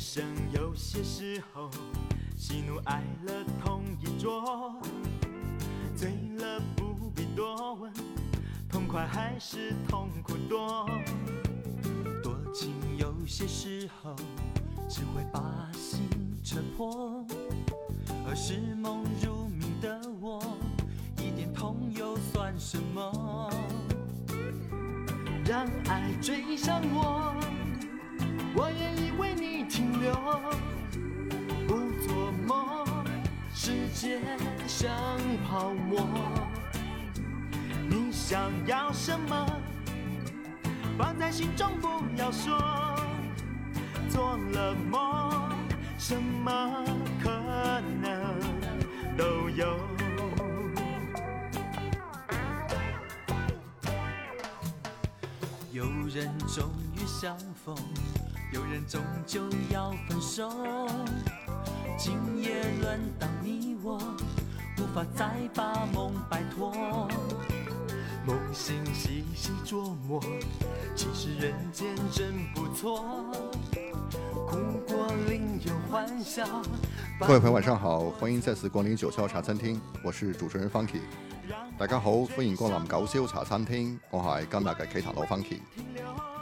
生有些时候，喜怒哀乐同一桌。醉了不必多问，痛快还是痛苦多。多情有些时候，只会把心扯破。而是梦如明的我，一点痛又算什么？让爱追上我。泡沫，你想要什么？放在心中不要说。做了梦，什么可能都有。有人终于相逢，有人终究要分手。今夜轮到你我。各位朋友晚上好，欢迎再次光临九霄茶餐厅，我是主持人方 y 大家好，欢迎光临九霄茶餐厅，我系今日嘅企谈老 Funky。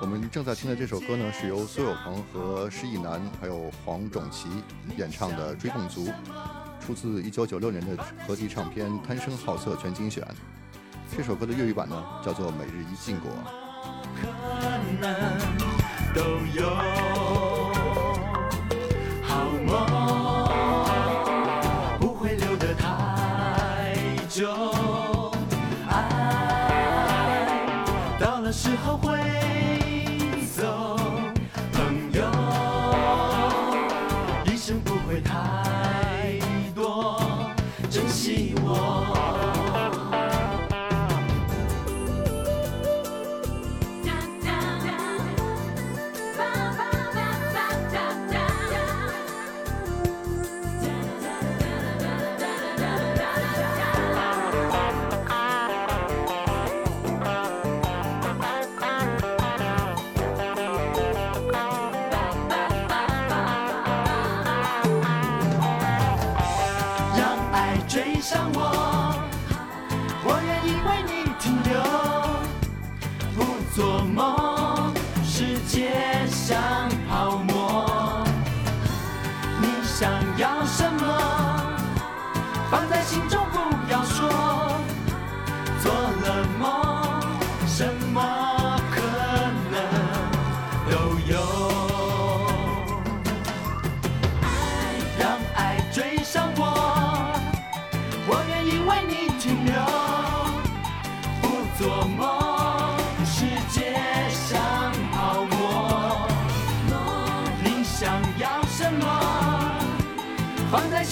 我们正在听的这首歌呢，是由苏有朋和施易男还有黄仲琦演唱的《追梦族》，出自1996年的合辑唱片《贪生好色全精选》。这首歌的粤语版呢，叫做《每日一禁果》。都有好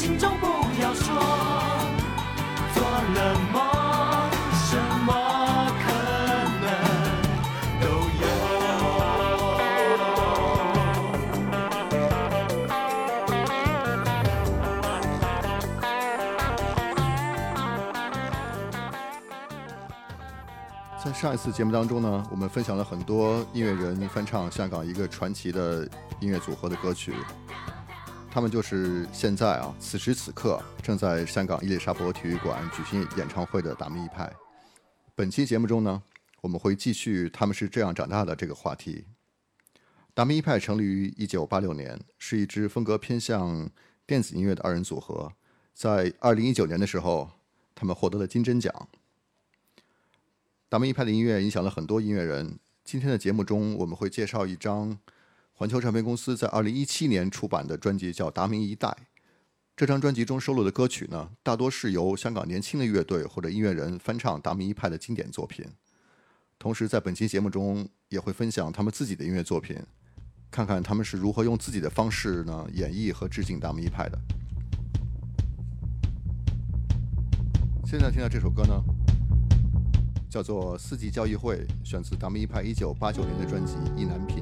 心中不要说做了在上一次节目当中呢，我们分享了很多音乐人翻唱香港一个传奇的音乐组合的歌曲。他们就是现在啊，此时此刻正在香港伊丽莎白体育馆举行演唱会的达明一派。本期节目中呢，我们会继续他们是这样长大的这个话题。达明一派成立于一九八六年，是一支风格偏向电子音乐的二人组合。在二零一九年的时候，他们获得了金针奖。达明一派的音乐影响了很多音乐人。今天的节目中，我们会介绍一张。环球唱片公司在二零一七年出版的专辑叫《达明一代》。这张专辑中收录的歌曲呢，大多是由香港年轻的乐队或者音乐人翻唱达明一派的经典作品。同时，在本期节目中也会分享他们自己的音乐作品，看看他们是如何用自己的方式呢演绎和致敬达明一派的。现在听到这首歌呢，叫做《四季交易会》，选自达明一派一九八九年的专辑《意难平》。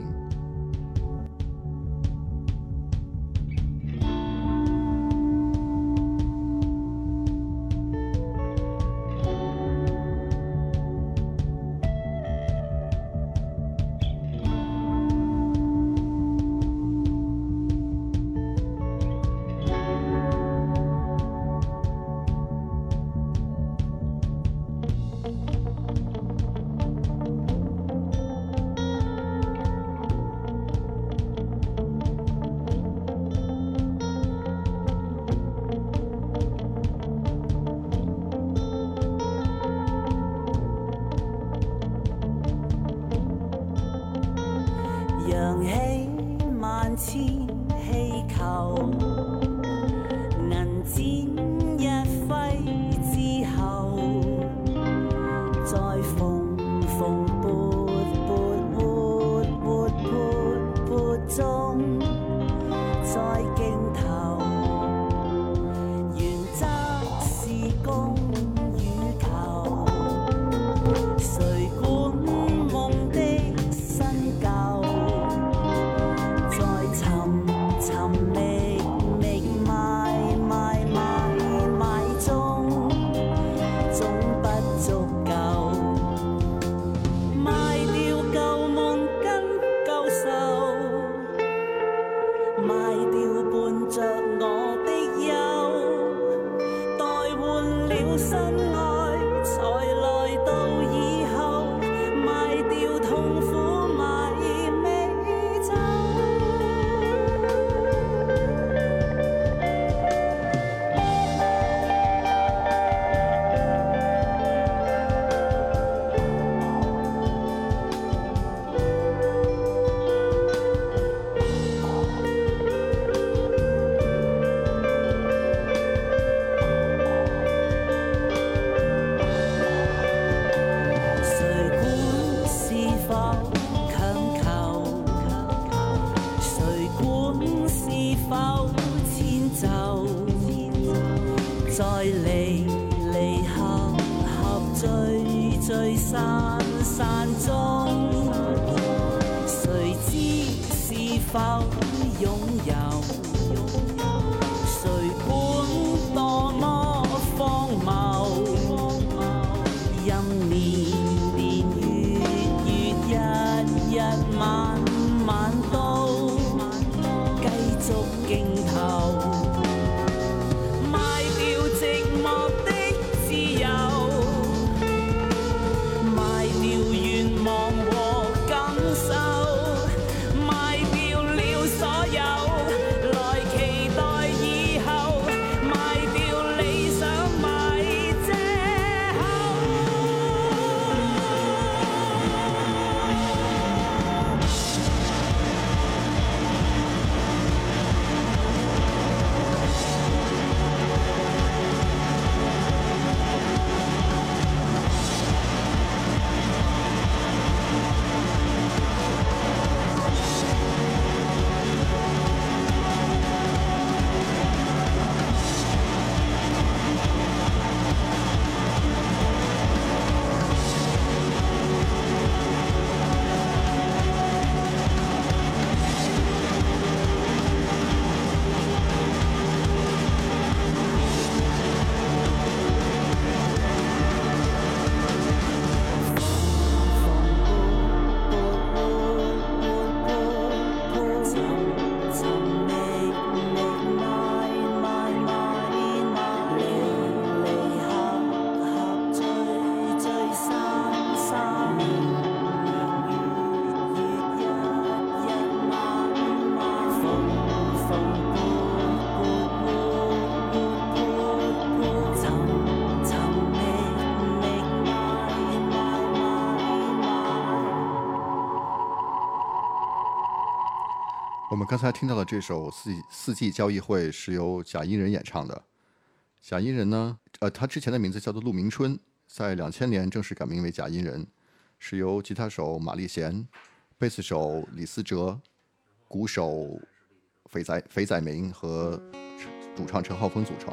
我们刚才听到的这首《四季四季交易会》是由贾茵人演唱的。贾茵人呢，呃，他之前的名字叫做陆明春，在两千年正式改名为贾茵人，是由吉他手马立贤、贝斯手李思哲、鼓手肥仔肥仔明和主唱陈浩峰组成。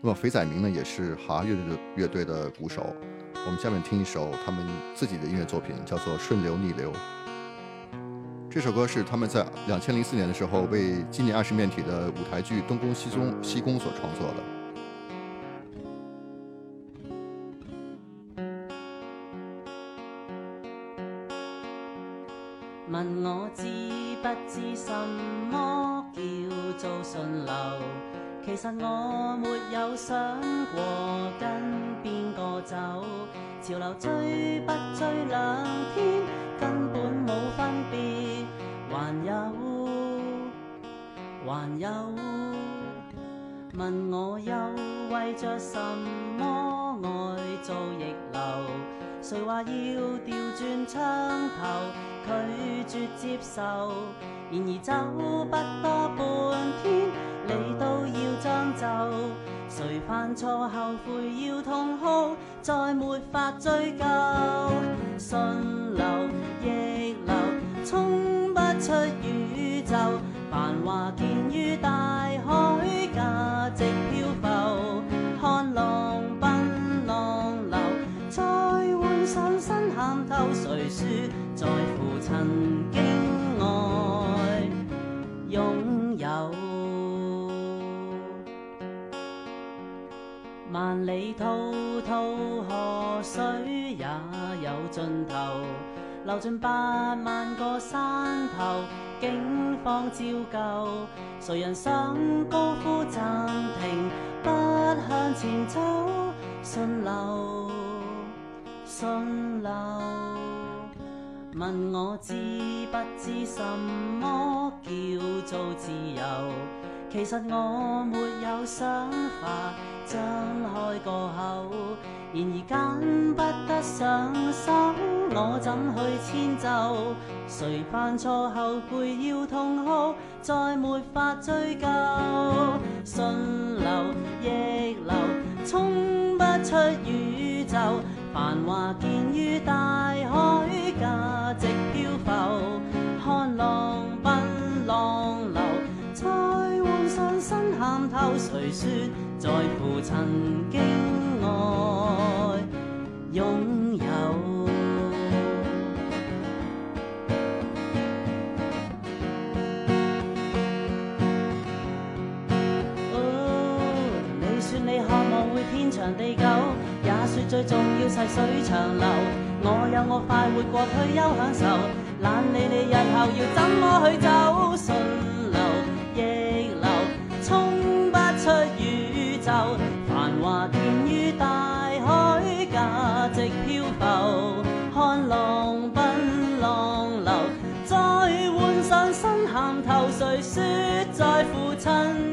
那么肥仔明呢，也是哈乐队的乐队的鼓手。我们下面听一首他们自己的音乐作品，叫做《顺流逆流》。这首歌是他们在两千零四年的时候为今年二十面体的舞台剧《东宫西宗西宫》所创作的。问我知不知什么叫做顺流？其实我没有想过跟边个走。潮流追不追冷天，根本冇分别。还有，还有，问我又为着什么爱做逆流？谁话要调转枪头，拒绝接受？然而走不多半天，你都要将就。谁犯错后悔要痛哭，再没法追究。顺流逆流冲。不出宇宙，繁华建于大海，价值漂浮。看浪奔浪流，再换上身行透，谁说在乎曾经爱拥有？万里滔滔河水也有尽头。流尽八万个山头，境况照旧。谁人想高呼暂停，不向前走？顺流，顺流。问我知不知什么叫做自由？其实我没有想法，张开个口，然而拣不得上心，我怎去迁就？谁犯错后背要痛哭，再没法追究。顺流逆流，冲不出宇宙。繁华建于大海，价值漂浮，看浪奔浪流。心喊透，谁说在乎曾经爱拥有？哦，你说你渴望会天长地久，也说最重要是水长流。我有我快活过去休享受，懒理你日后要怎么去走。谁说在父亲？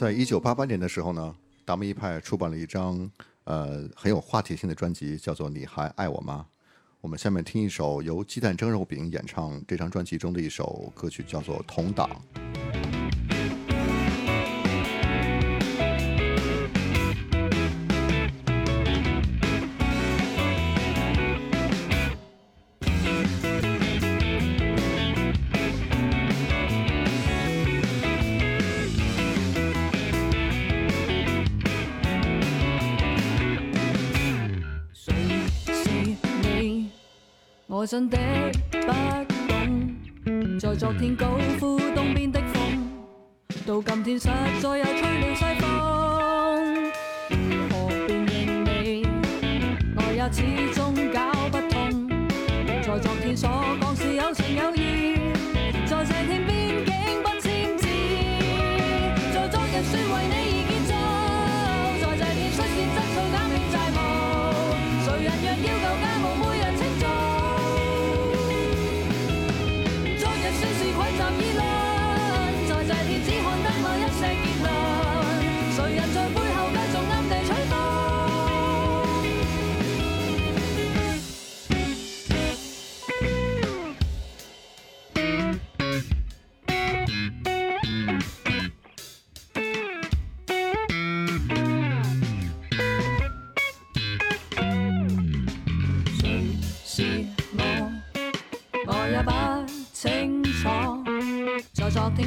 在一九八八年的时候呢，达摩一派出版了一张，呃很有话题性的专辑，叫做《你还爱我吗》。我们下面听一首由鸡蛋蒸肉饼演唱这张专辑中的一首歌曲，叫做《同党》。真的不懂，在昨天高呼东边的风，到今天实在又吹了西风，如何辨认你？我也始终搞不通，在昨天所讲是有情有义。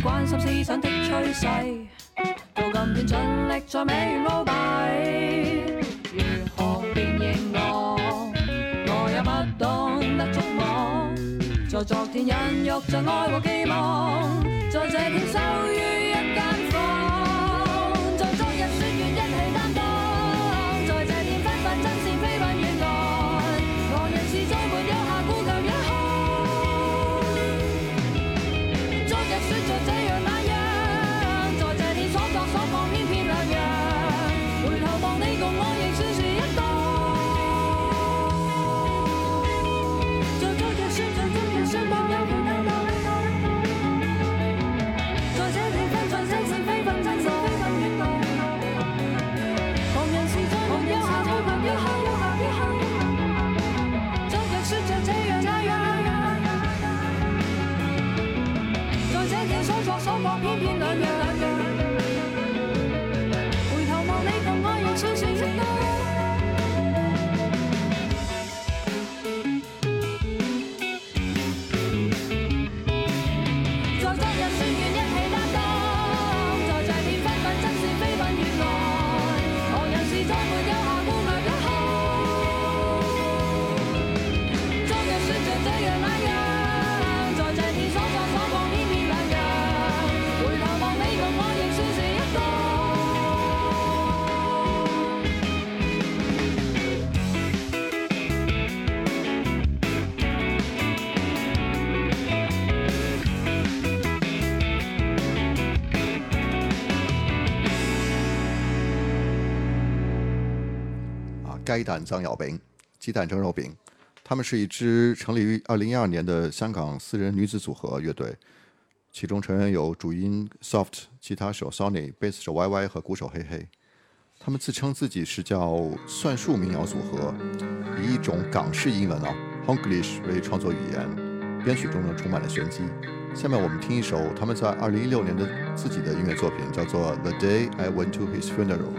关心思想的趋势，到今天尽力在美元捞底，如何辨认我？我也不懂得捉摸。在昨天孕育着爱和寄望，在这片属于。鸡蛋蒸肉饼，鸡蛋蒸肉饼，他们是一支成立于二零一二年的香港私人女子组合乐队，其中成员有主音 Soft、吉他手 s o n y 贝斯手 Y Y 和鼓手嘿嘿。他们自称自己是叫“算术民谣组合”，以一种港式英文啊 （Honglish） 为创作语言，编曲中呢充满了玄机。下面我们听一首他们在二零一六年的自己的音乐作品，叫做《The Day I Went to His Funeral》。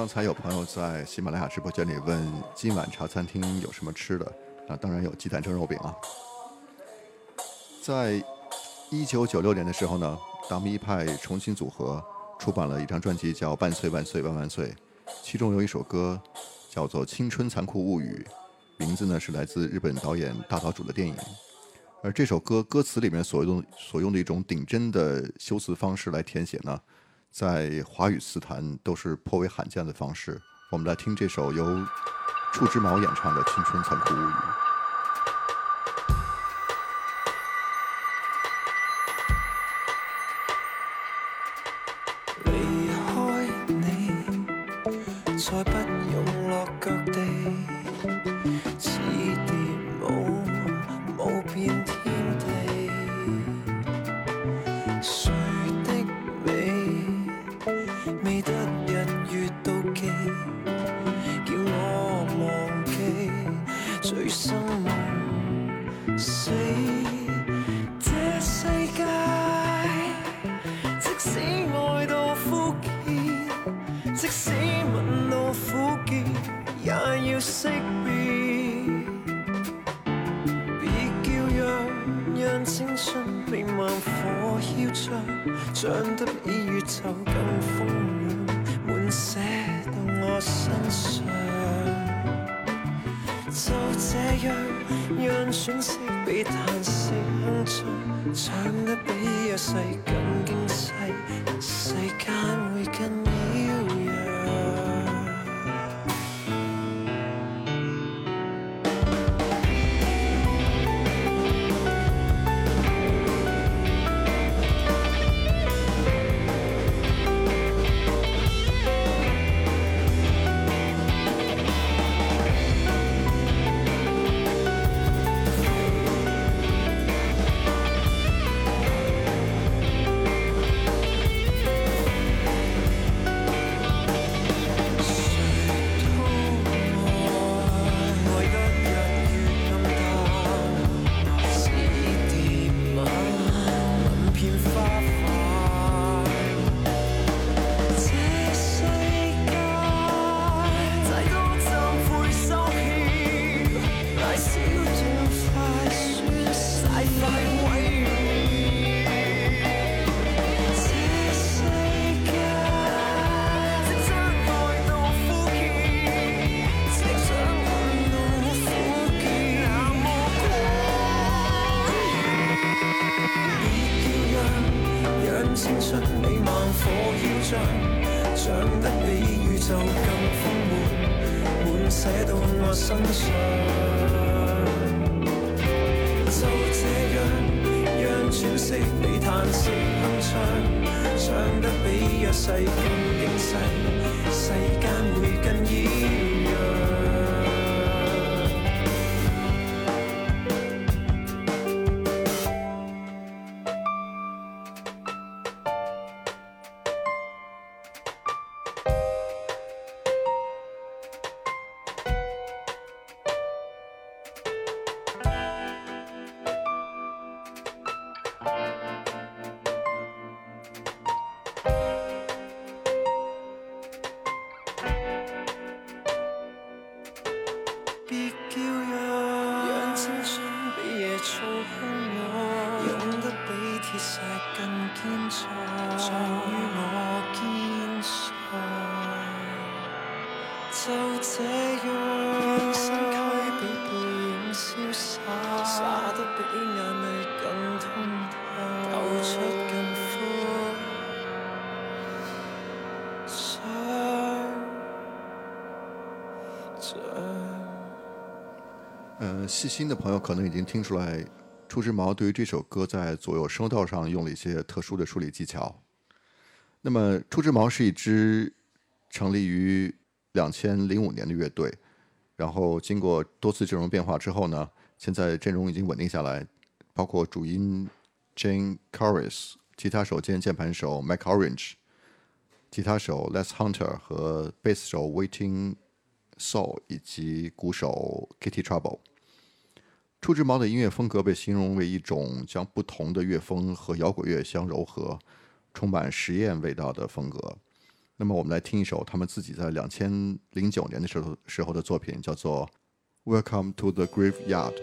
刚才有朋友在喜马拉雅直播间里问今晚茶餐厅有什么吃的？那当然有鸡蛋蒸肉饼啊。在一九九六年的时候呢，达米一派重新组合，出版了一张专辑叫《万岁万岁万万岁》，其中有一首歌叫做《青春残酷物语》，名字呢是来自日本导演大岛渚的电影，而这首歌歌词里面所用所用的一种顶针的修辞方式来填写呢。在华语词坛都是颇为罕见的方式。我们来听这首由触之毛演唱的《青春残酷物语》。叹息，比叹息唱唱得比世细。细心的朋友可能已经听出来，初之毛对于这首歌在左右声道上用了一些特殊的处理技巧。那么，初之毛是一支成立于两千零五年的乐队，然后经过多次阵容变化之后呢，现在阵容已经稳定下来，包括主音 Jane Corriss、吉他手兼键盘手 Mike Orange、吉他手 Les Hunter 和贝斯手 Waiting Soul，以及鼓手 Kitty Trouble。触之猫的音乐风格被形容为一种将不同的乐风和摇滚乐相融合、充满实验味道的风格。那么，我们来听一首他们自己在两千零九年的时候时候的作品，叫做《Welcome to the Graveyard》。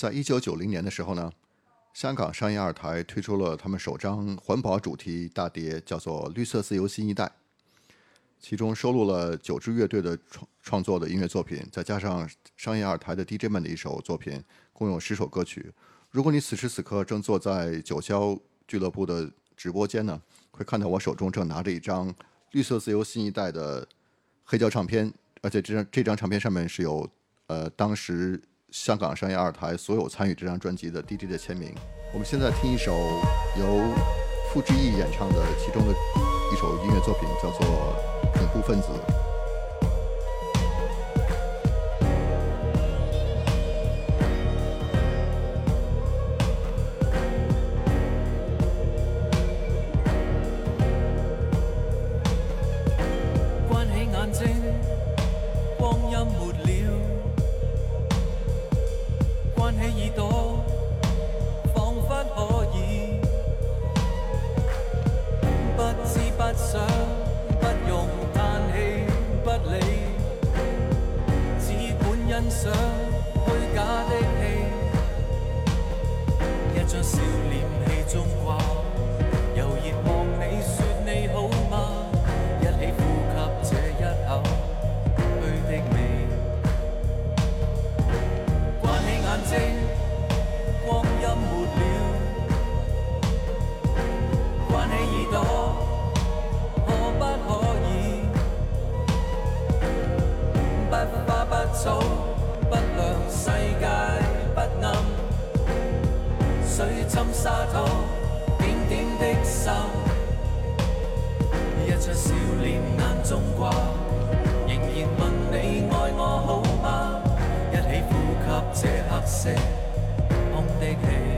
在一九九零年的时候呢，香港商业二台推出了他们首张环保主题大碟，叫做《绿色自由新一代》，其中收录了九支乐队的创创作的音乐作品，再加上商业二台的 DJ 们的一首作品，共有十首歌曲。如果你此时此刻正坐在九霄俱乐部的直播间呢，会看到我手中正拿着一张《绿色自由新一代》的黑胶唱片，而且这张这张唱片上面是有呃当时。香港商业二台所有参与这张专辑的 DJ 的签名。我们现在听一首由傅志毅演唱的其中的一首音乐作品，叫做《恐怖分子》。不用叹气，不理，只管欣赏。水浸沙土，点点的心，一张笑脸眼中挂，仍然问你爱我好吗？一起呼吸这黑色空的气。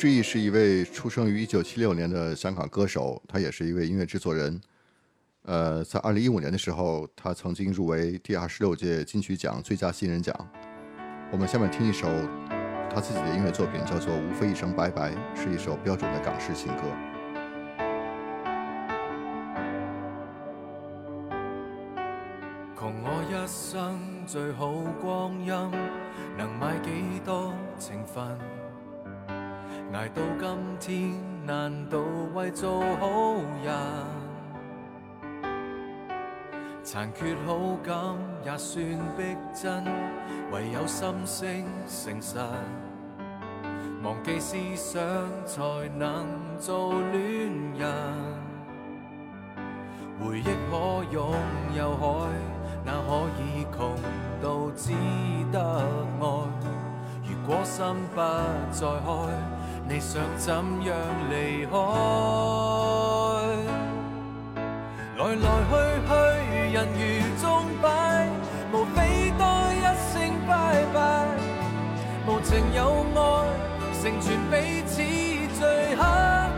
志毅是一位出生于一九七六年的香港歌手，他也是一位音乐制作人。呃，在二零一五年的时候，他曾经入围第二十六届金曲奖最佳新人奖。我们下面听一首他自己的音乐作品，叫做《无非一声拜拜》，是一首标准的港式情歌。穷我一生最好光阴，能买几多情分？挨到今天，難道為做好人？殘缺好感也算逼真，唯有心聲誠實。忘記思想才能做戀人，回憶可擁有海，那可以窮到只得愛？如果心不再開。你想怎样离开？来来去去，人如钟摆，无非多一声拜拜。无情有爱，成全彼此最刻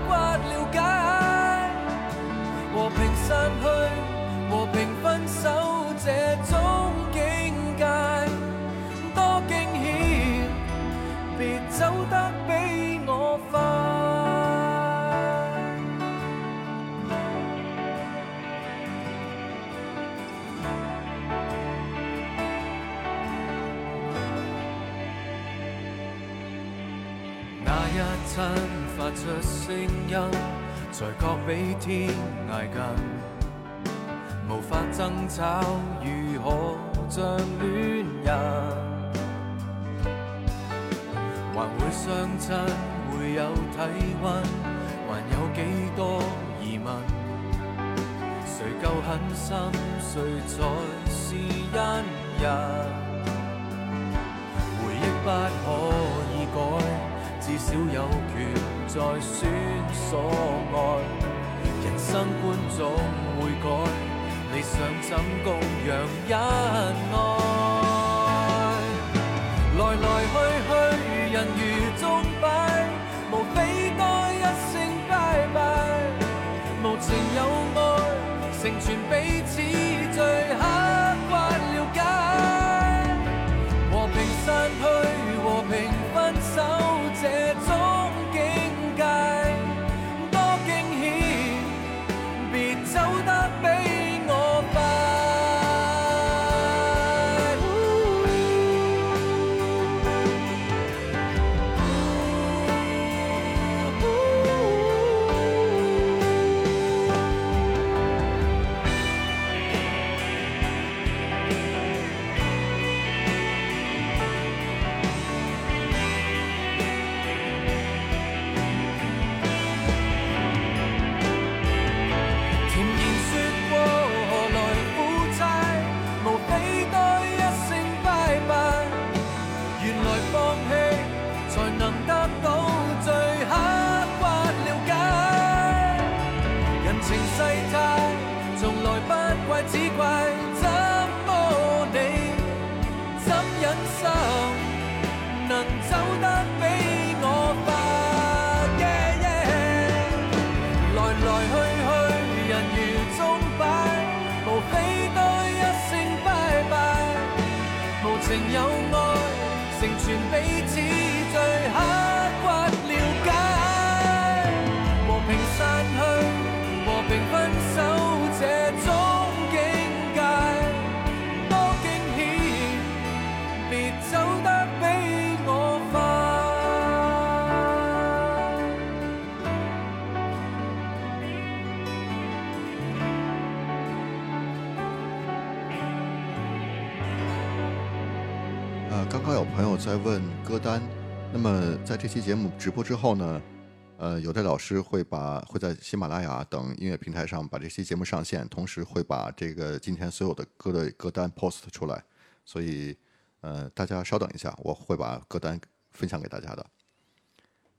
骨了解，和平散去。亲，发出声音，才觉比天涯近。无法争吵，如何像恋人？还会相亲，会有体温，还有几多疑问？谁够狠心，谁才是恩人？回忆不可以改。至少有权再选所爱，人生观总会改，理想怎共扬恩爱？来来去去，人如钟摆，无非多一声拜拜。无情有爱，成全彼此最。朋友在问歌单，那么在这期节目直播之后呢？呃，有的老师会把会在喜马拉雅等音乐平台上把这期节目上线，同时会把这个今天所有的歌的歌单 post 出来。所以，呃，大家稍等一下，我会把歌单分享给大家的。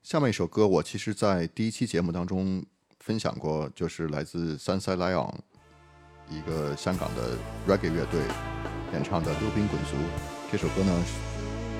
下面一首歌，我其实，在第一期节目当中分享过，就是来自三塞莱昂，一个香港的 reggae 乐队演唱的《溜冰滚足》这首歌呢。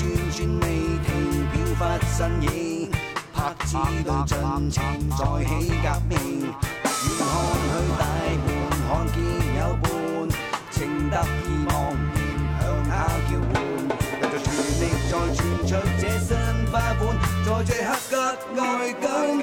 转转未停，表浮身影，拍子都尽情再起革命。远看去大门看见有伴，情得意忘然，向下叫唤，用尽全力再传出这新花冠，在这黑格外更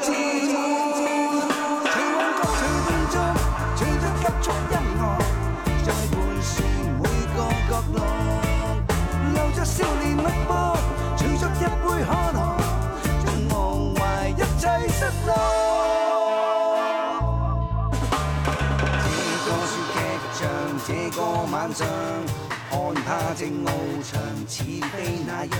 看他正翱翔，似飞那样，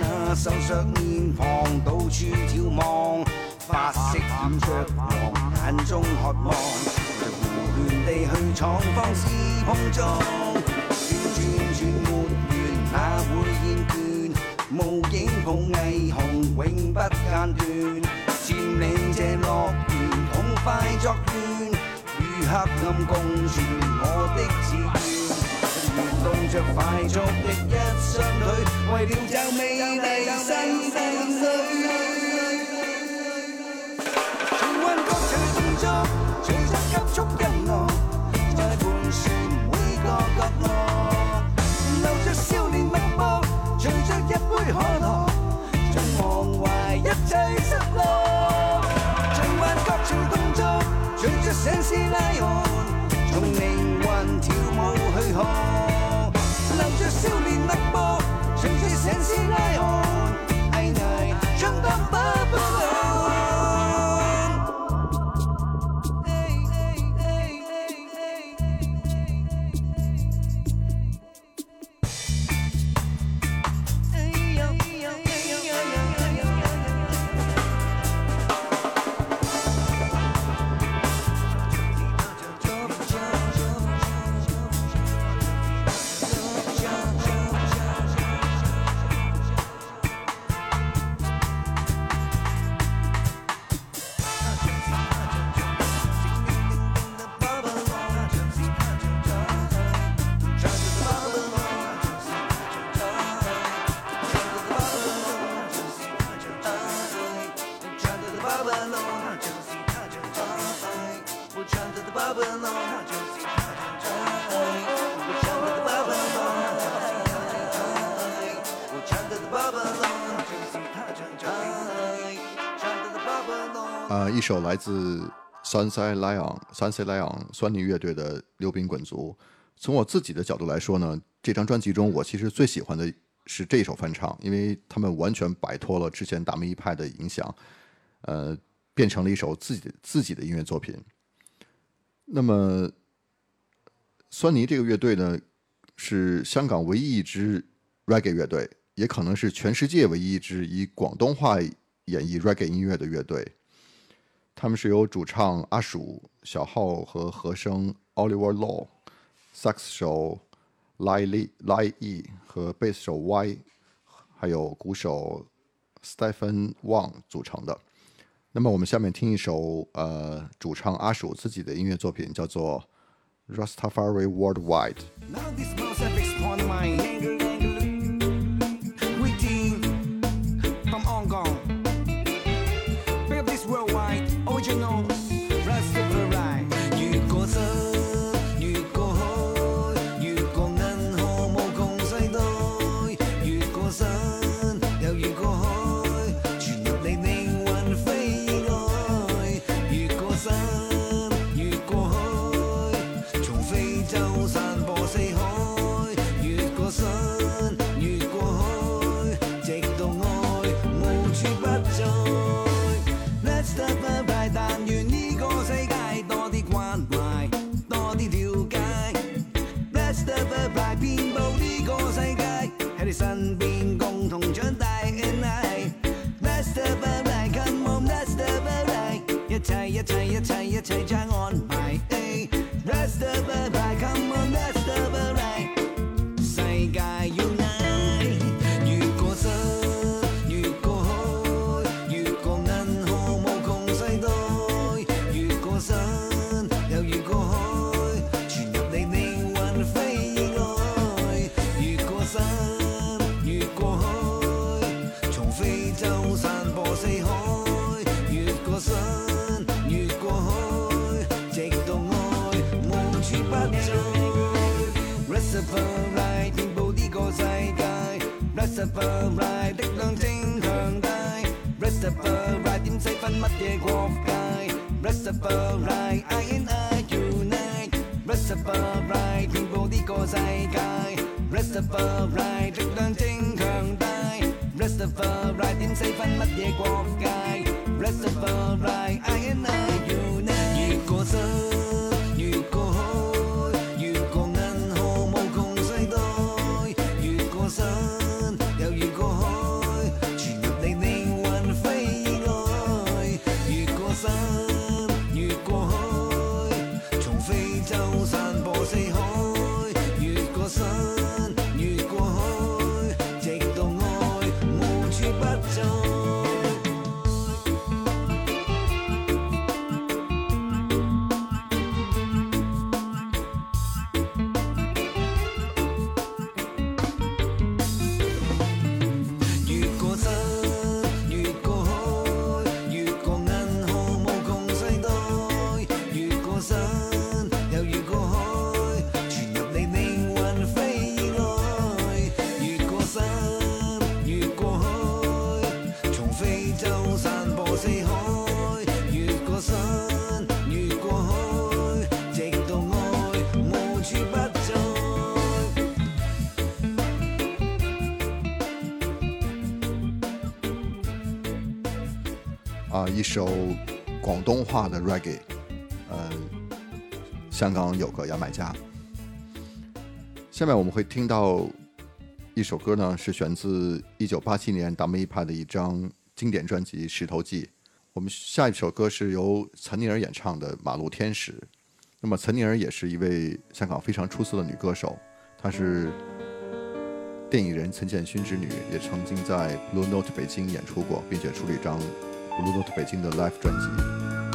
那受伤面庞到处眺望，发色染着黄，眼中渴望，胡乱地去闯，方是碰撞。转转转没完，哪会厌倦？无影抱霓虹，永不间断，占领这乐园，痛快作乱，与黑暗共存，我的志愿。动着快速的一双腿，为了找美丽新世界。重温各时动作，随着急促音乐，在盘旋挥戈击锣。流着少年脉搏，随着一杯可乐，尽忘怀一切失落。重温各时动作，随着上师拉弦，从灵魂跳舞去看。少年特播，唱出城市哀鸿。首来自 Sunny s Lion Sunny s Lion 酸泥乐队的《溜冰滚足》，从我自己的角度来说呢，这张专辑中我其实最喜欢的是这一首翻唱，因为他们完全摆脱了之前达明一派的影响，呃，变成了一首自己自己的音乐作品。那么酸泥这个乐队呢，是香港唯一一支 Reggae 乐队，也可能是全世界唯一一支以广东话演绎 Reggae 音乐的乐队。他们是由主唱阿鼠、小号和和声 Oliver Law、萨克斯手 l i Li、l i y 和贝斯手 Y，还有鼓手 Stephen Wang 组成的。那么我们下面听一首呃主唱阿鼠自己的音乐作品，叫做《Rasta f a r i Worldwide》。That's the 你身邊，共同長大。Let's step away，近望 Let's step away，一齊一齊一齊一齊揸岸。đất tim say Christopher Wright 的亮晶強大，Christopher Wright 點細分乜嘢國界？Christopher Wright I and I vô đi cô đất unite。Christopher Wright 遍佈呢個世界，Christopher Wright 力量正強大，Christopher Wright 點細分乜嘢國界？Christopher Wright I and I cô unite。如果真香港有个牙买加。下面我们会听到一首歌呢，是选自1987年 W 派的一张经典专辑《石头记》。我们下一首歌是由岑宁儿演唱的《马路天使》。那么岑宁儿也是一位香港非常出色的女歌手，她是电影人岑建勋之女，也曾经在 Blue Note 北京演出过，并且出了一张 Blue Note 北京的 Live 专辑。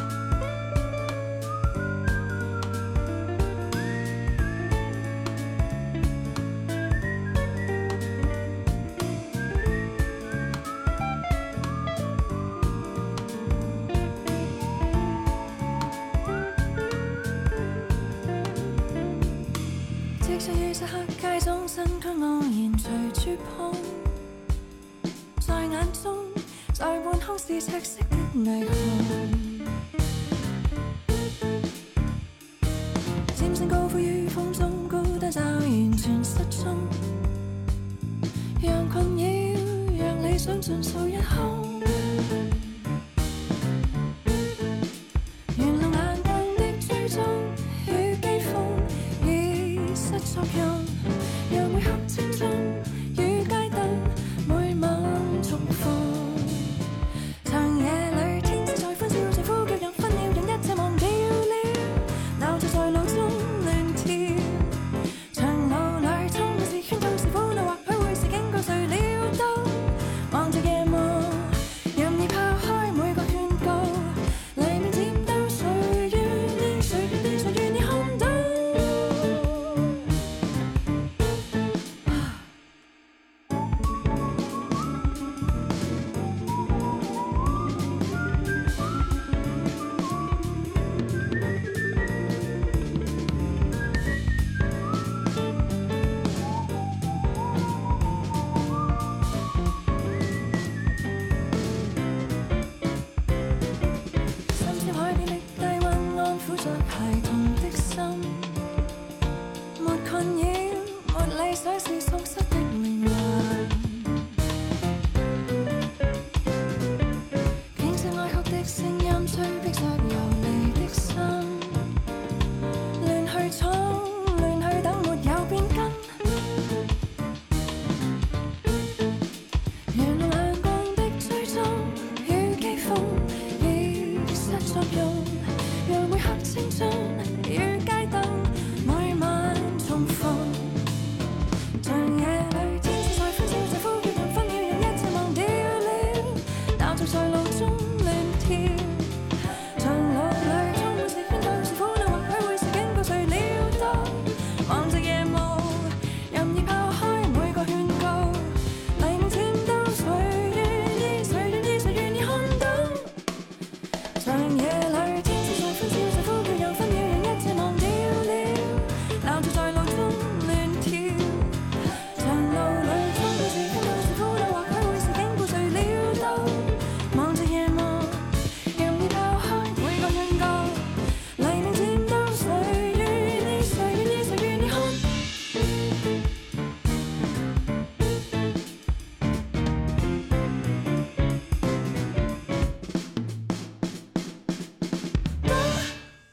在眼中，在半空是赤色的霓虹。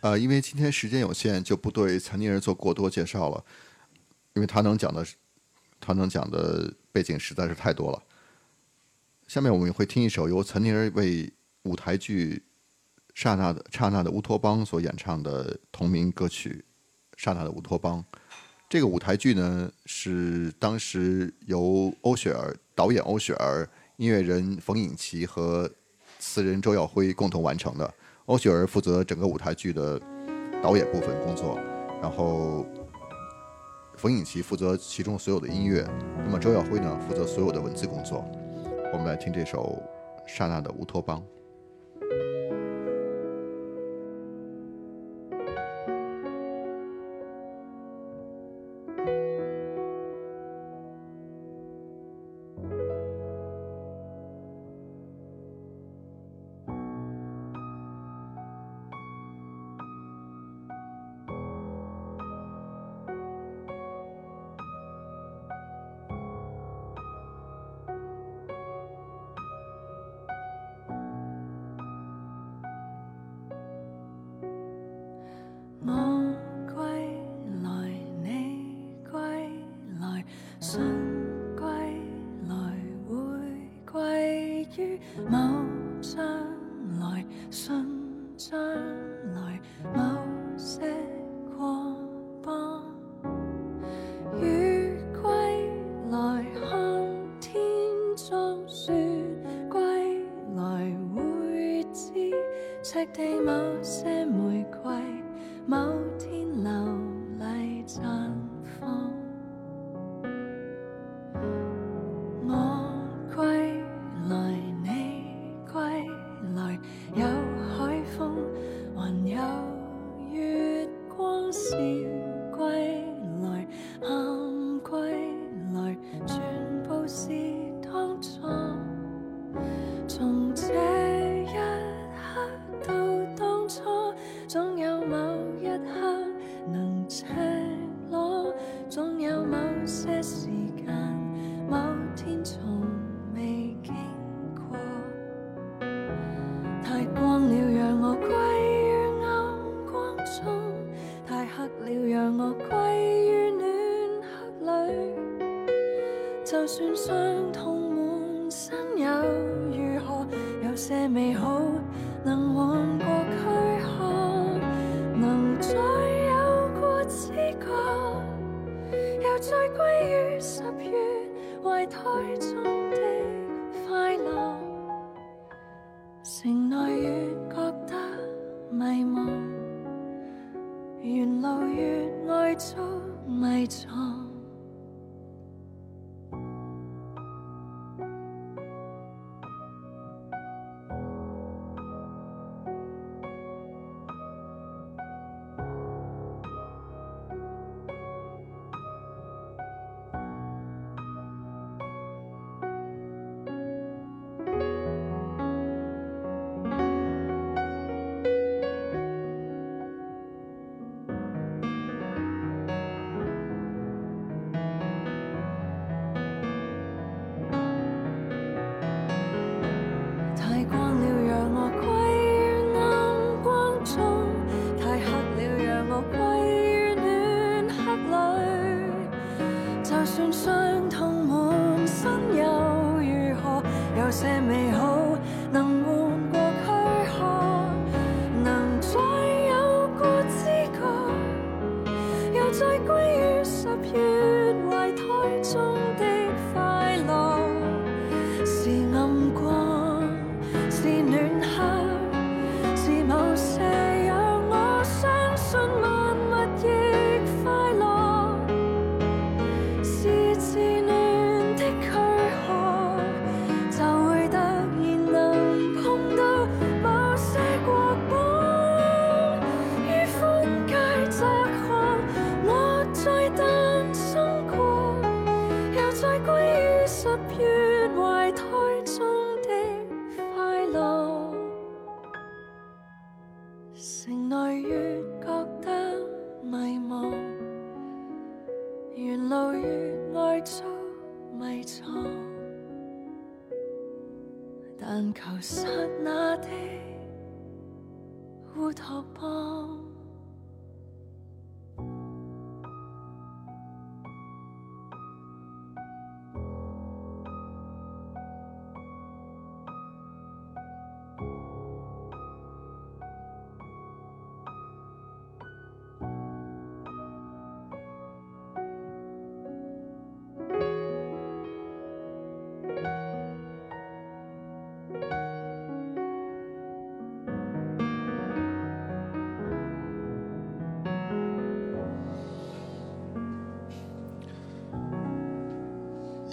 呃，因为今天时间有限，就不对残疾人做过多介绍了，因为他能讲的，他能讲的背景实在是太多了。下面我们也会听一首由残疾人为舞台剧《刹那的刹那的乌托邦》所演唱的同名歌曲《刹那的乌托邦》。这个舞台剧呢，是当时由欧雪儿导演、欧雪儿音乐人冯颖琪和词人周耀辉共同完成的。毛雪儿负责整个舞台剧的导演部分工作，然后冯颖琪负责其中所有的音乐，那么周耀辉呢负责所有的文字工作。我们来听这首《刹那的乌托邦》。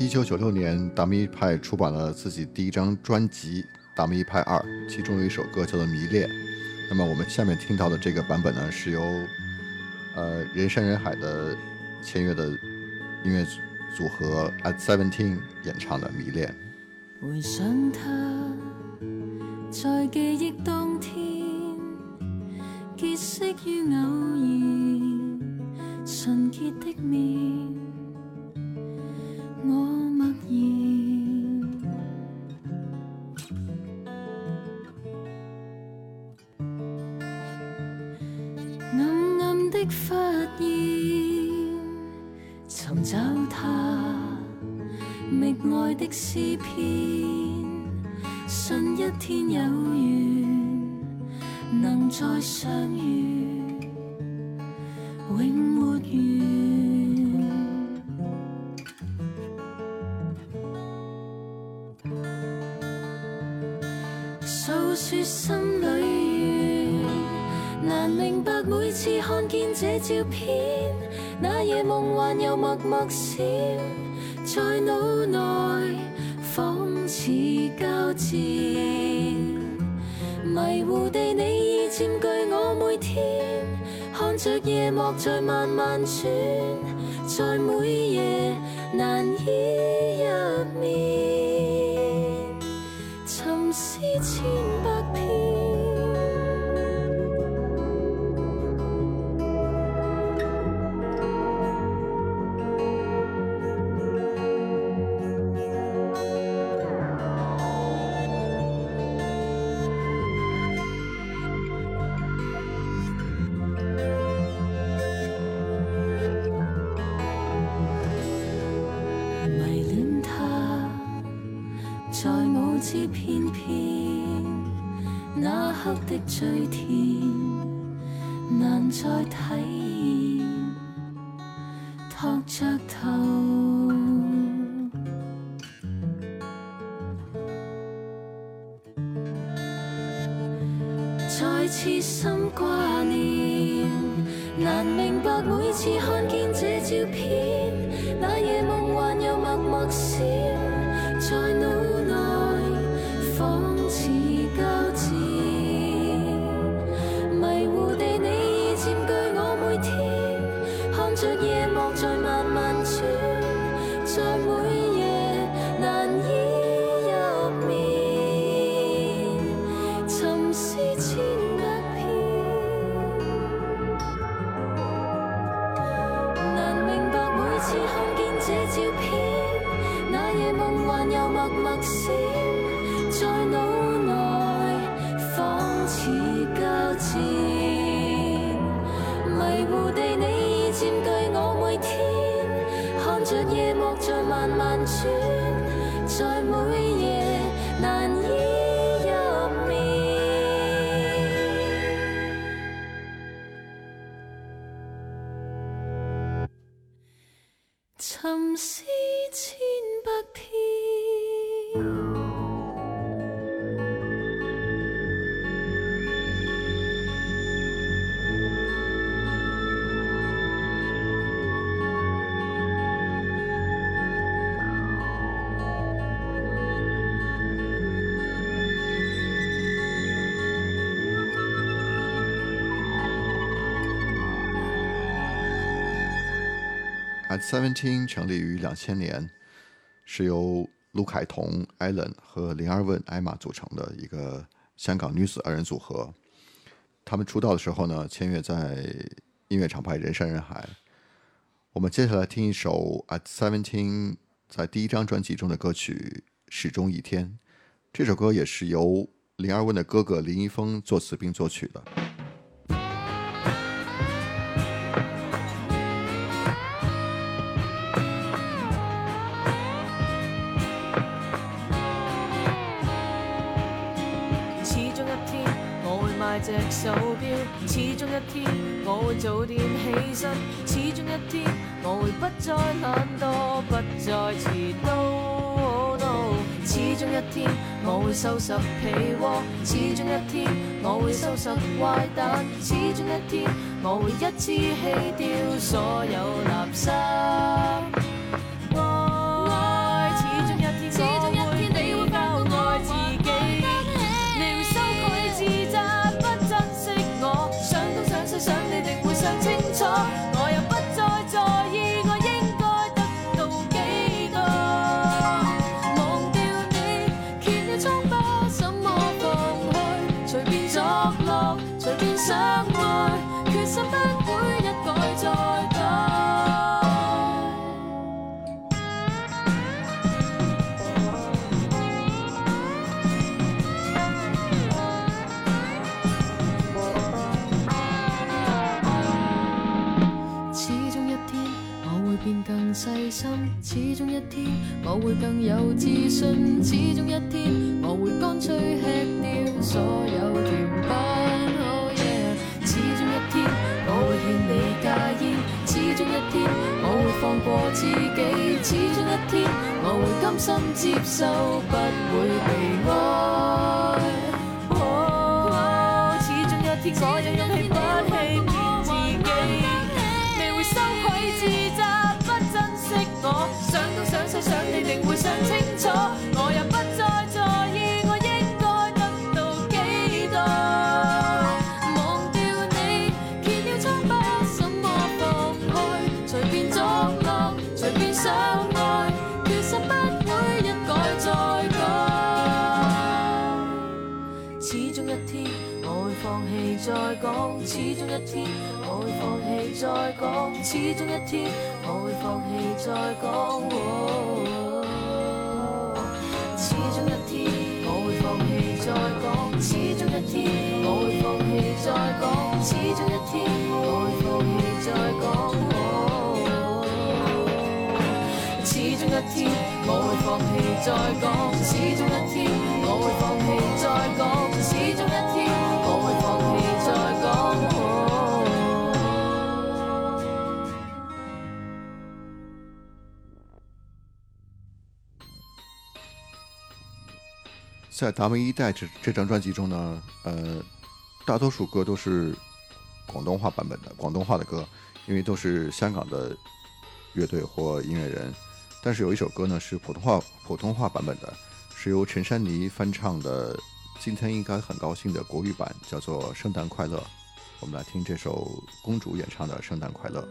一九九六年，达米派出版了自己第一张专辑《达米派二》，其中有一首歌叫做《迷恋》。那么我们下面听到的这个版本呢，是由呃人山人海的签约的音乐组合 At Seventeen 演唱的《迷恋》。的诗篇，信一天有缘，能再相遇，永没完。诉说心里怨，难明白每次看见这照片，那夜梦幻又默默闪。在脑内仿似交战，迷糊地你已占据我每天，看着夜幕在慢慢转，在每夜难以入。At Seventeen 成立于两千年，是由卢凯彤、Allen 和林二问 Emma 组成的一个香港女子二人组合。他们出道的时候呢，签约在音乐厂牌人山人海。我们接下来听一首 At Seventeen 在第一张专辑中的歌曲《始终一天》。这首歌也是由林二问的哥哥林一峰作词并作曲的。手表，始终一天我会早点起身，始终一天我会不再懒惰，不再迟到。始终一天我会收拾被窝，始终一天我会收拾坏蛋，始终一天我会一次起掉所有垃圾。细心，始终一天我会更有自信，始终一天我会干脆吃掉所有甜品。始终一天我会劝你戒烟，始终一天我会放过自己，始终一天我会甘心接受不会被爱。始终一天，我有勇气。掉。想都想，想想你定会想清楚。我又不再在意，我应该得到几多。忘掉你，揭了疮不什么放开？随便作乐，随便相爱，其心不会一改再改。始终一天，我会放弃再讲。始终一天。再讲，始终一天我会放弃。再讲，始终一天我会放弃。再讲，始终一天我会放弃。再讲，始终一天我会放弃。再讲，始终一天我会放弃。再讲，始终一天。在《达们一代》这这张专辑中呢，呃，大多数歌都是广东话版本的，广东话的歌，因为都是香港的乐队或音乐人。但是有一首歌呢是普通话普通话版本的，是由陈珊妮翻唱的。今天应该很高兴的国语版叫做《圣诞快乐》，我们来听这首公主演唱的《圣诞快乐》。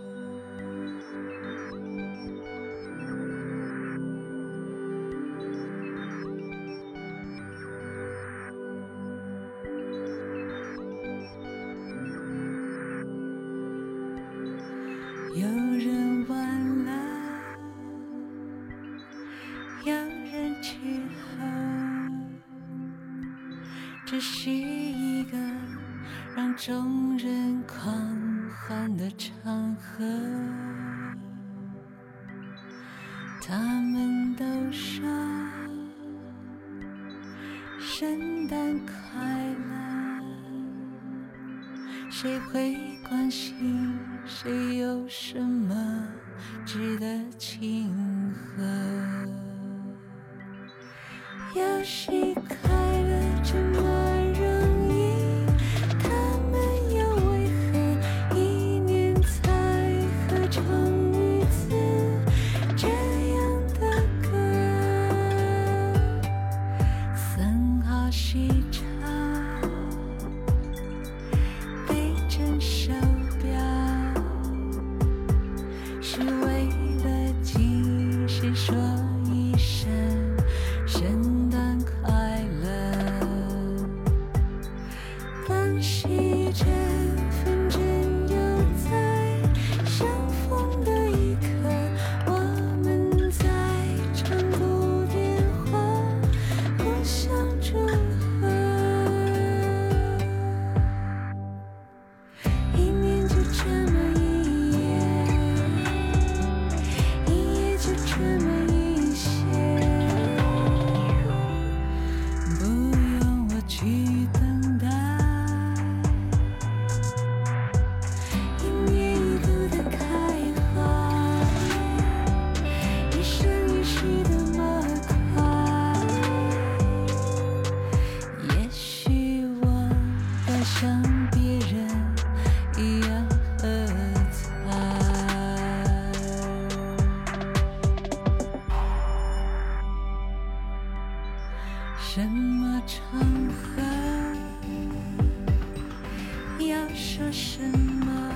说什么？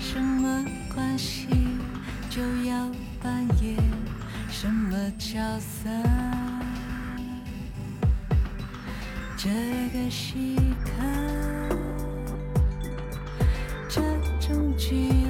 什么关系就要扮演什么角色？这个时刻，这种剧。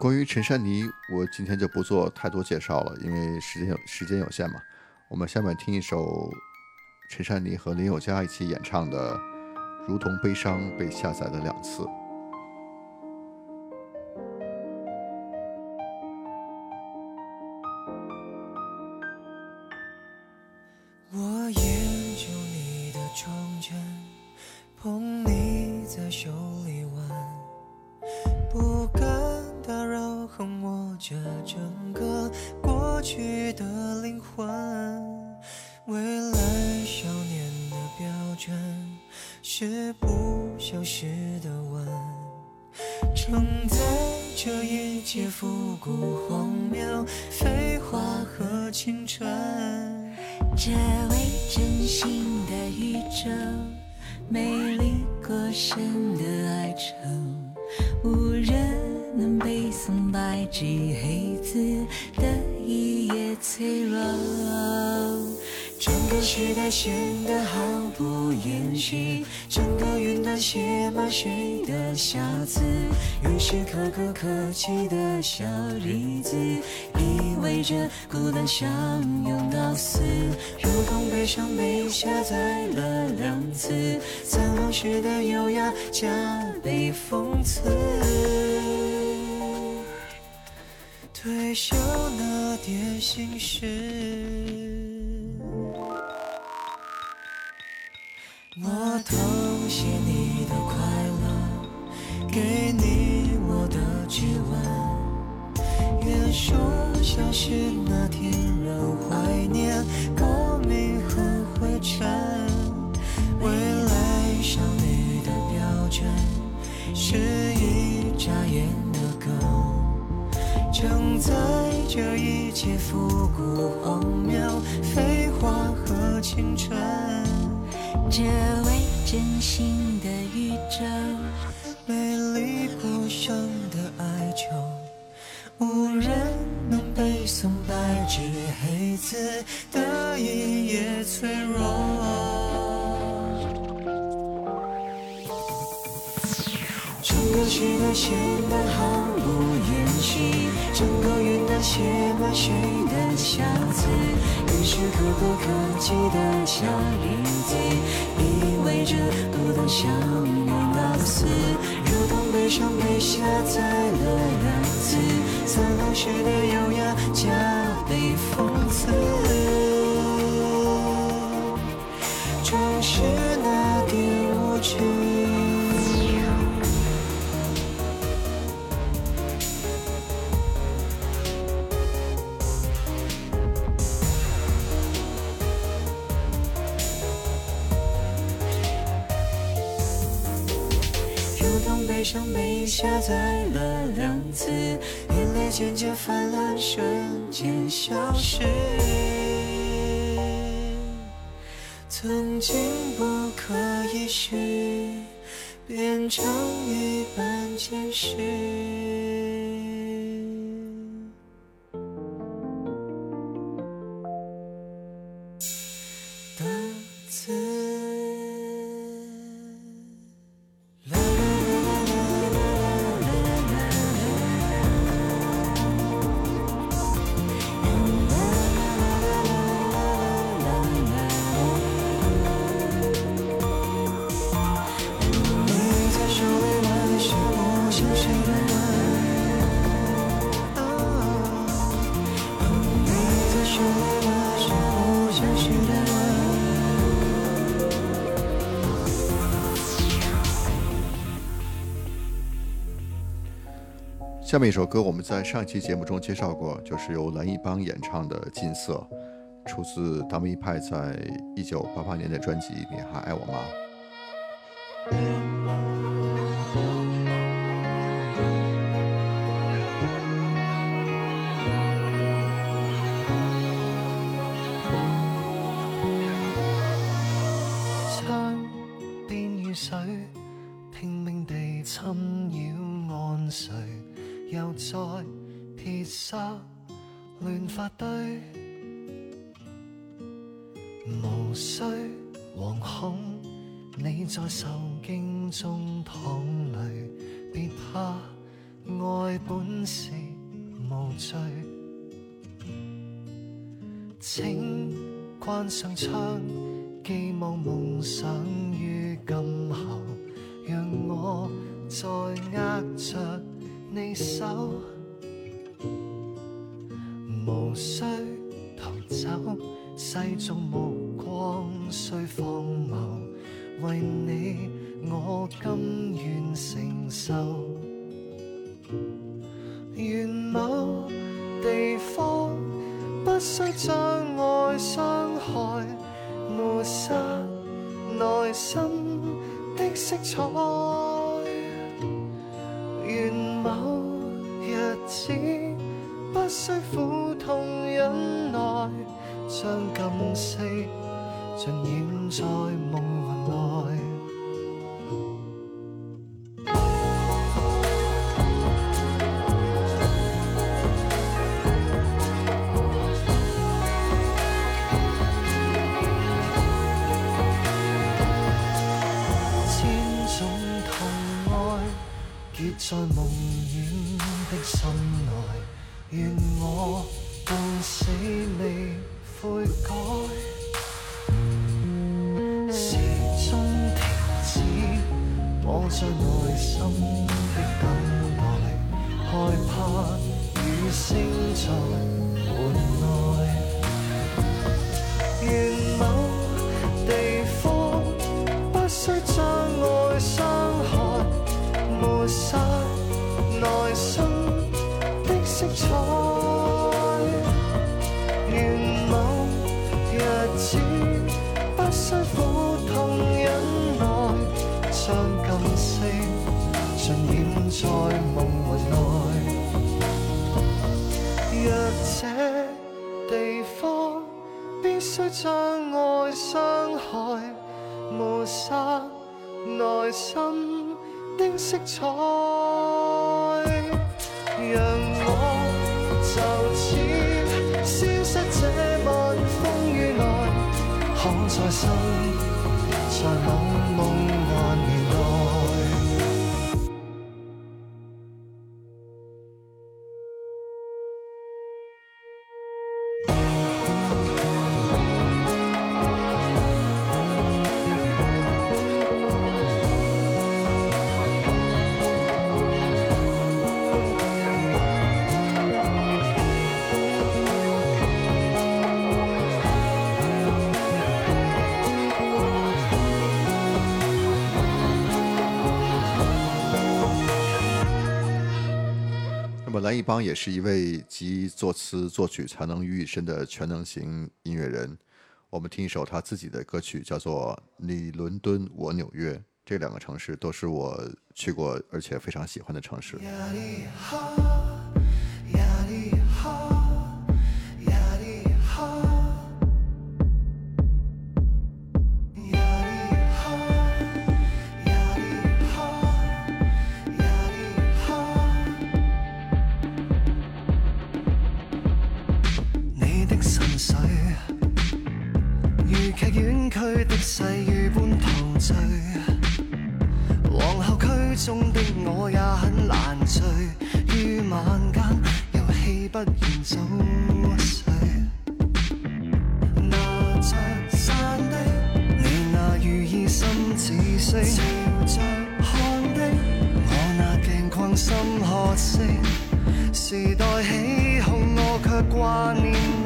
关于陈珊妮，我今天就不做太多介绍了，因为时间有时间有限嘛。我们下面听一首陈珊妮和林宥嘉一起演唱的《如同悲伤》，被下载了两次。子的一夜脆弱，整个时代显得毫不延续，整个云端写满谁的瑕疵，于是可歌可泣的小日子，依偎着孤单相拥到死，如同悲伤被下载了两次，残荷式的优雅加倍讽刺。退休那点心事，我偷袭你的快乐，给你我的指纹。愿书消是那天，人怀念过敏和灰尘。未来相遇的标准，是一眨眼。在这一切复古、荒谬、废话和青春，只为真心的宇宙，美丽不生的哀愁，无人能背诵白纸黑字的一页脆弱。整个显得毫无整个云端写满谁的相思，于是可不可及的相遇季，依偎着孤单向远方厮。如同悲伤被下载了两次，灿烂时的优雅加倍讽刺，终是那点无知。悲伤被下载了两次，眼泪渐渐泛滥，瞬间消失。曾经不可一世，变成一般简史。下面一首歌我们在上期节目中介绍过，就是由蓝一邦演唱的《金色》，出自一派在一九八八年的专辑《你还爱我吗》。生在某梦。韩一邦也是一位集作词、作曲才能于一身的全能型音乐人。我们听一首他自己的歌曲，叫做《你伦敦，我纽约》。这两个城市都是我去过而且非常喜欢的城市。细雨般陶醉，皇后区中的我也很难醉。于晚间，游戏不愿早睡。那着散的，你那寓意心似色；朝着看的，我那镜框心可色。时代起哄，我却挂念。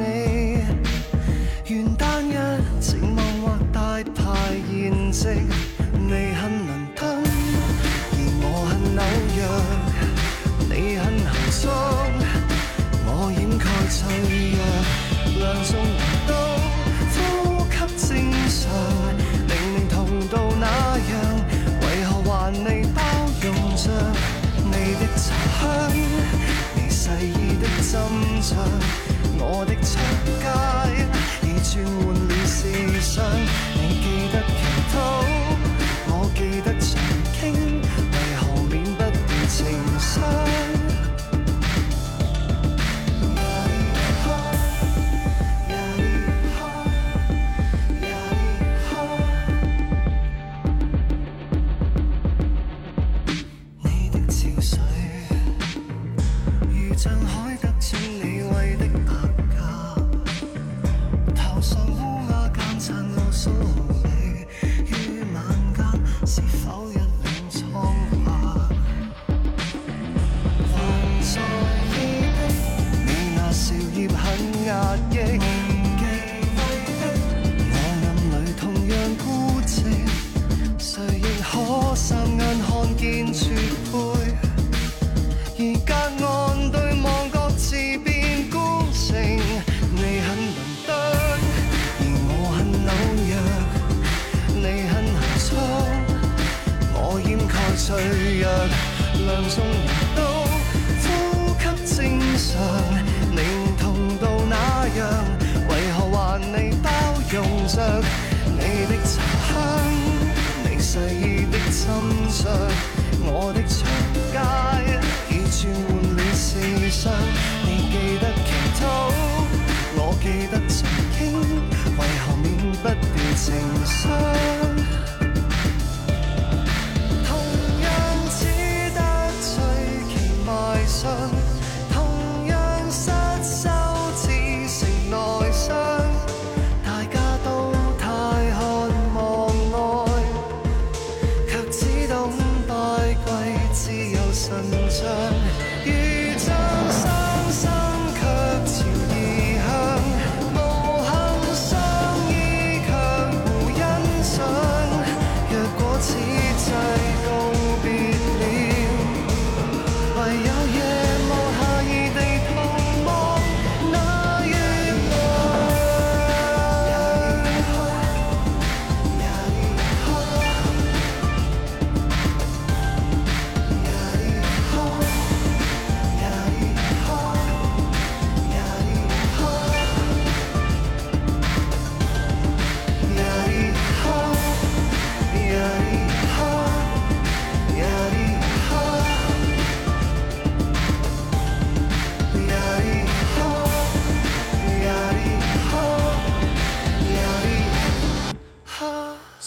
你恨伦敦，我恨纽约。你很含蓄，我掩盖脆弱。两双鞋都呼吸正常，明明同道那样，为何还未包容着你的茶香？你细意的斟酌，我的出街已转换了时尚。你的沉香，你细意的斟酌，我的长街已转换了四乡。你记得祈祷，我记得曾经，为何免不掉情伤？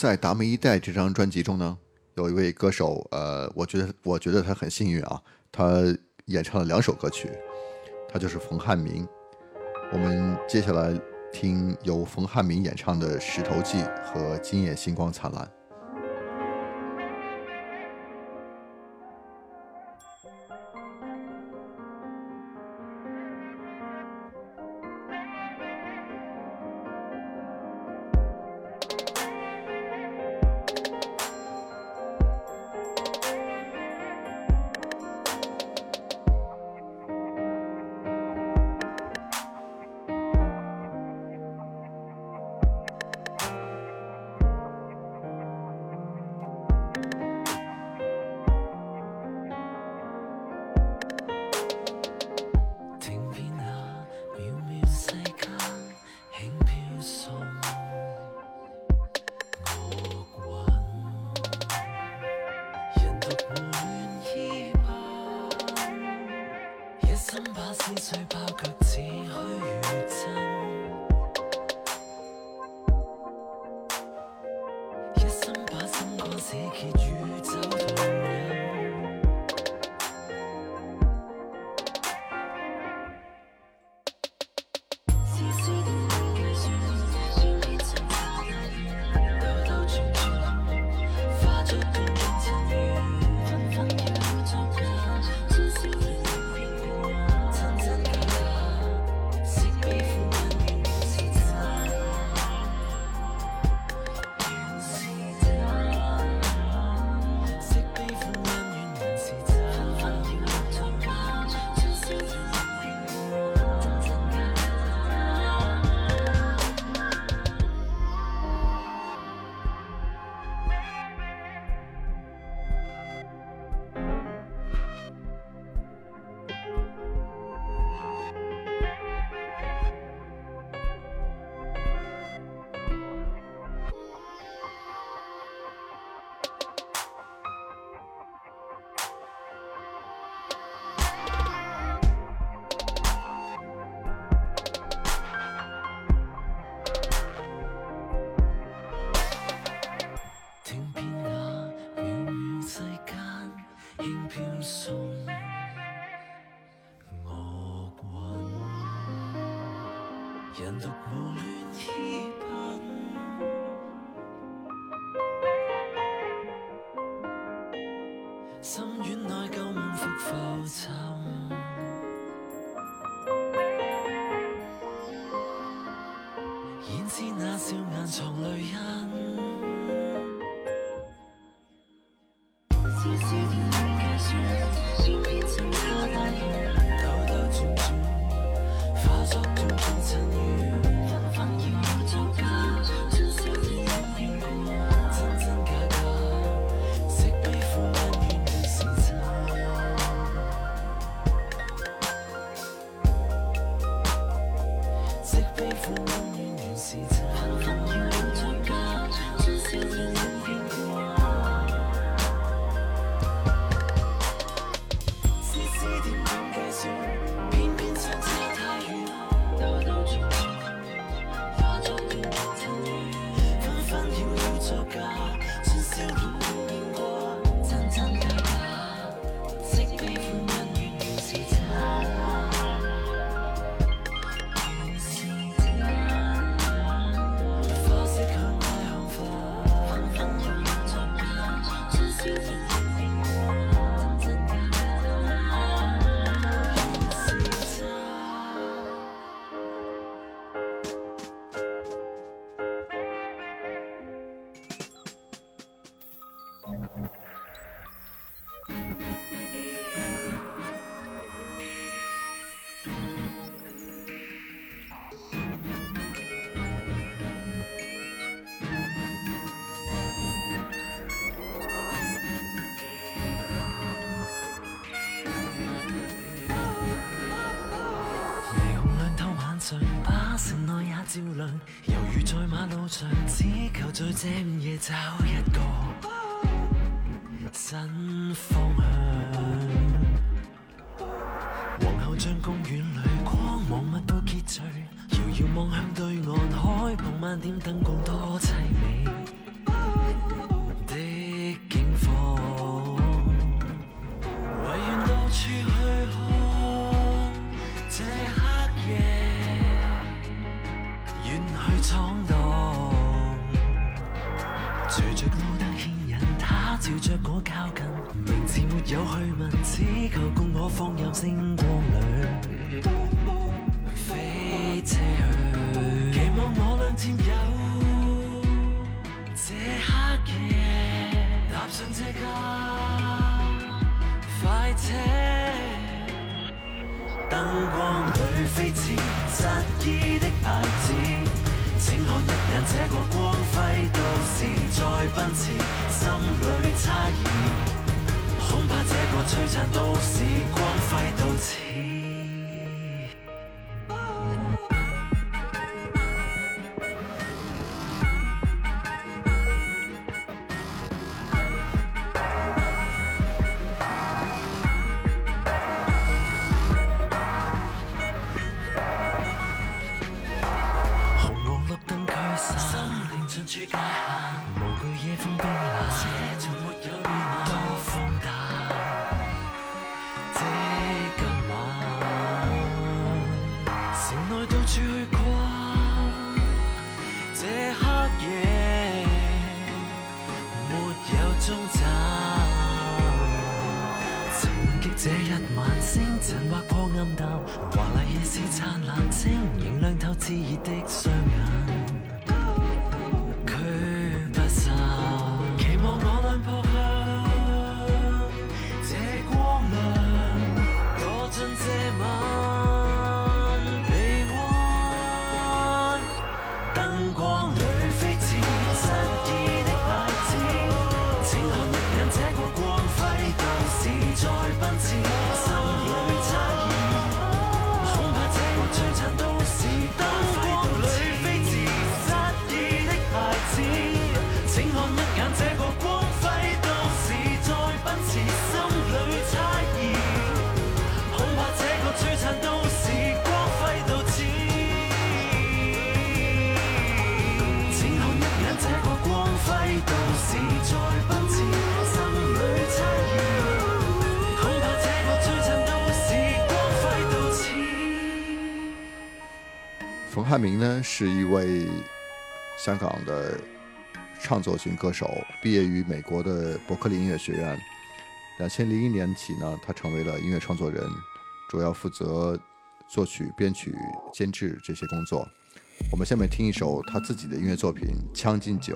在《达梅一代》这张专辑中呢，有一位歌手，呃，我觉得，我觉得他很幸运啊，他演唱了两首歌曲，他就是冯汉明。我们接下来听由冯汉明演唱的《石头记》和《今夜星光灿烂》。舍弃，与走。同上，只求在这午夜找一个新方向。皇后将公园里光芒乜都揭碎，遥遥望向对岸海傍晚点灯光多。潘明呢，是一位香港的创作型歌手，毕业于美国的伯克利音乐学院。两千零一年起呢，他成为了音乐创作人，主要负责作曲、编曲、监制这些工作。我们下面听一首他自己的音乐作品《将进酒》。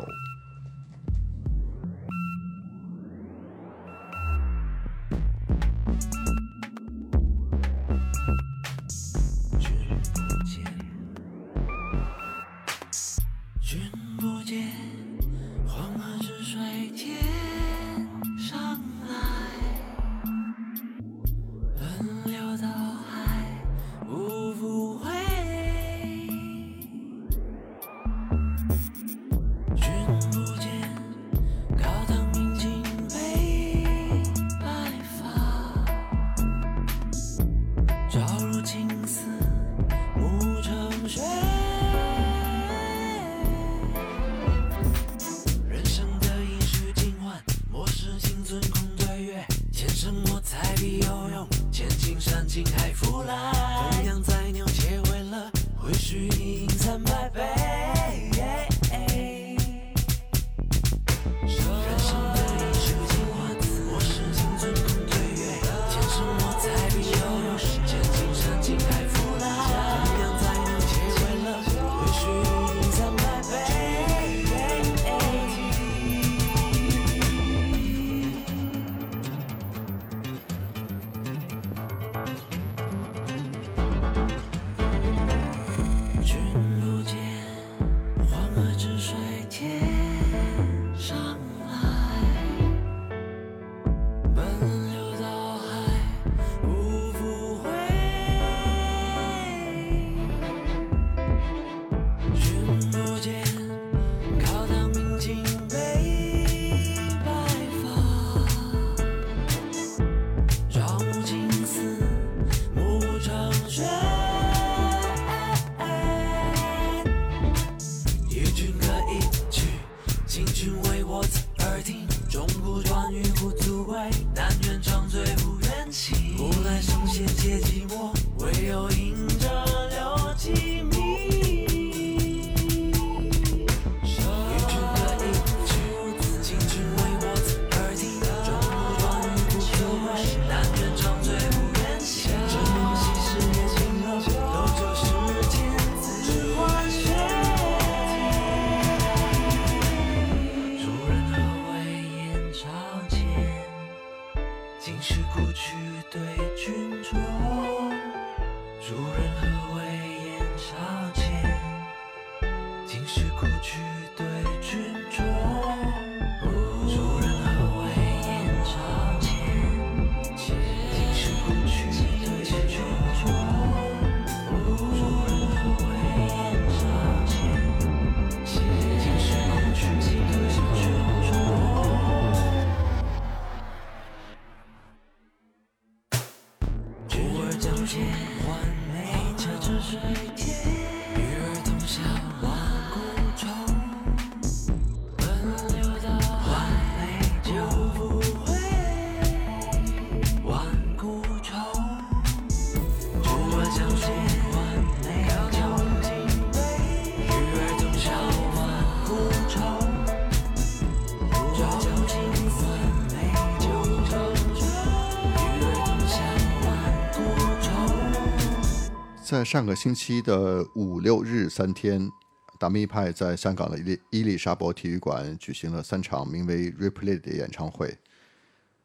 上个星期的五六日三天，达米派在香港的伊伊丽莎白体育馆举行了三场名为《Replay》的演唱会。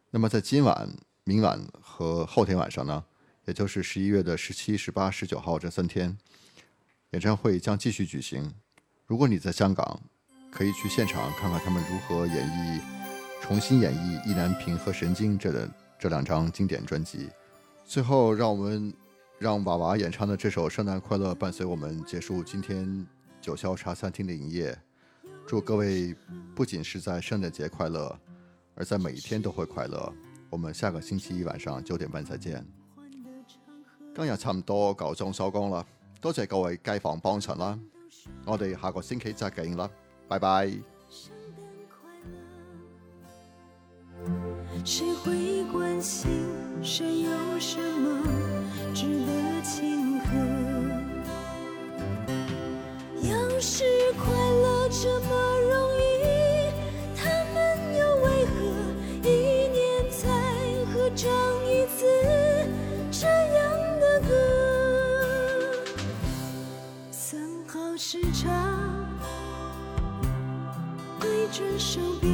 那么在今晚、明晚和后天晚上呢，也就是十一月的十七、十八、十九号这三天，演唱会将继续举行。如果你在香港，可以去现场看看他们如何演绎、重新演绎《意难平》和《神经》这的这两张经典专辑。最后，让我们。让娃娃演唱的这首《圣诞快乐》伴随我们结束今天九霄茶餐厅的营业。祝各位不仅是在圣诞节快乐，而在每一天都会快乐。我们下个星期一晚上九点半再见。今日差不多够钟收工啦，多谢各位街坊帮衬啦，我哋下个星期再见啦，拜拜。谁会关心谁有什么值得庆贺？要是快乐这么容易，他们又为何一年才合唱一次这样的歌？三号时差，对准手表。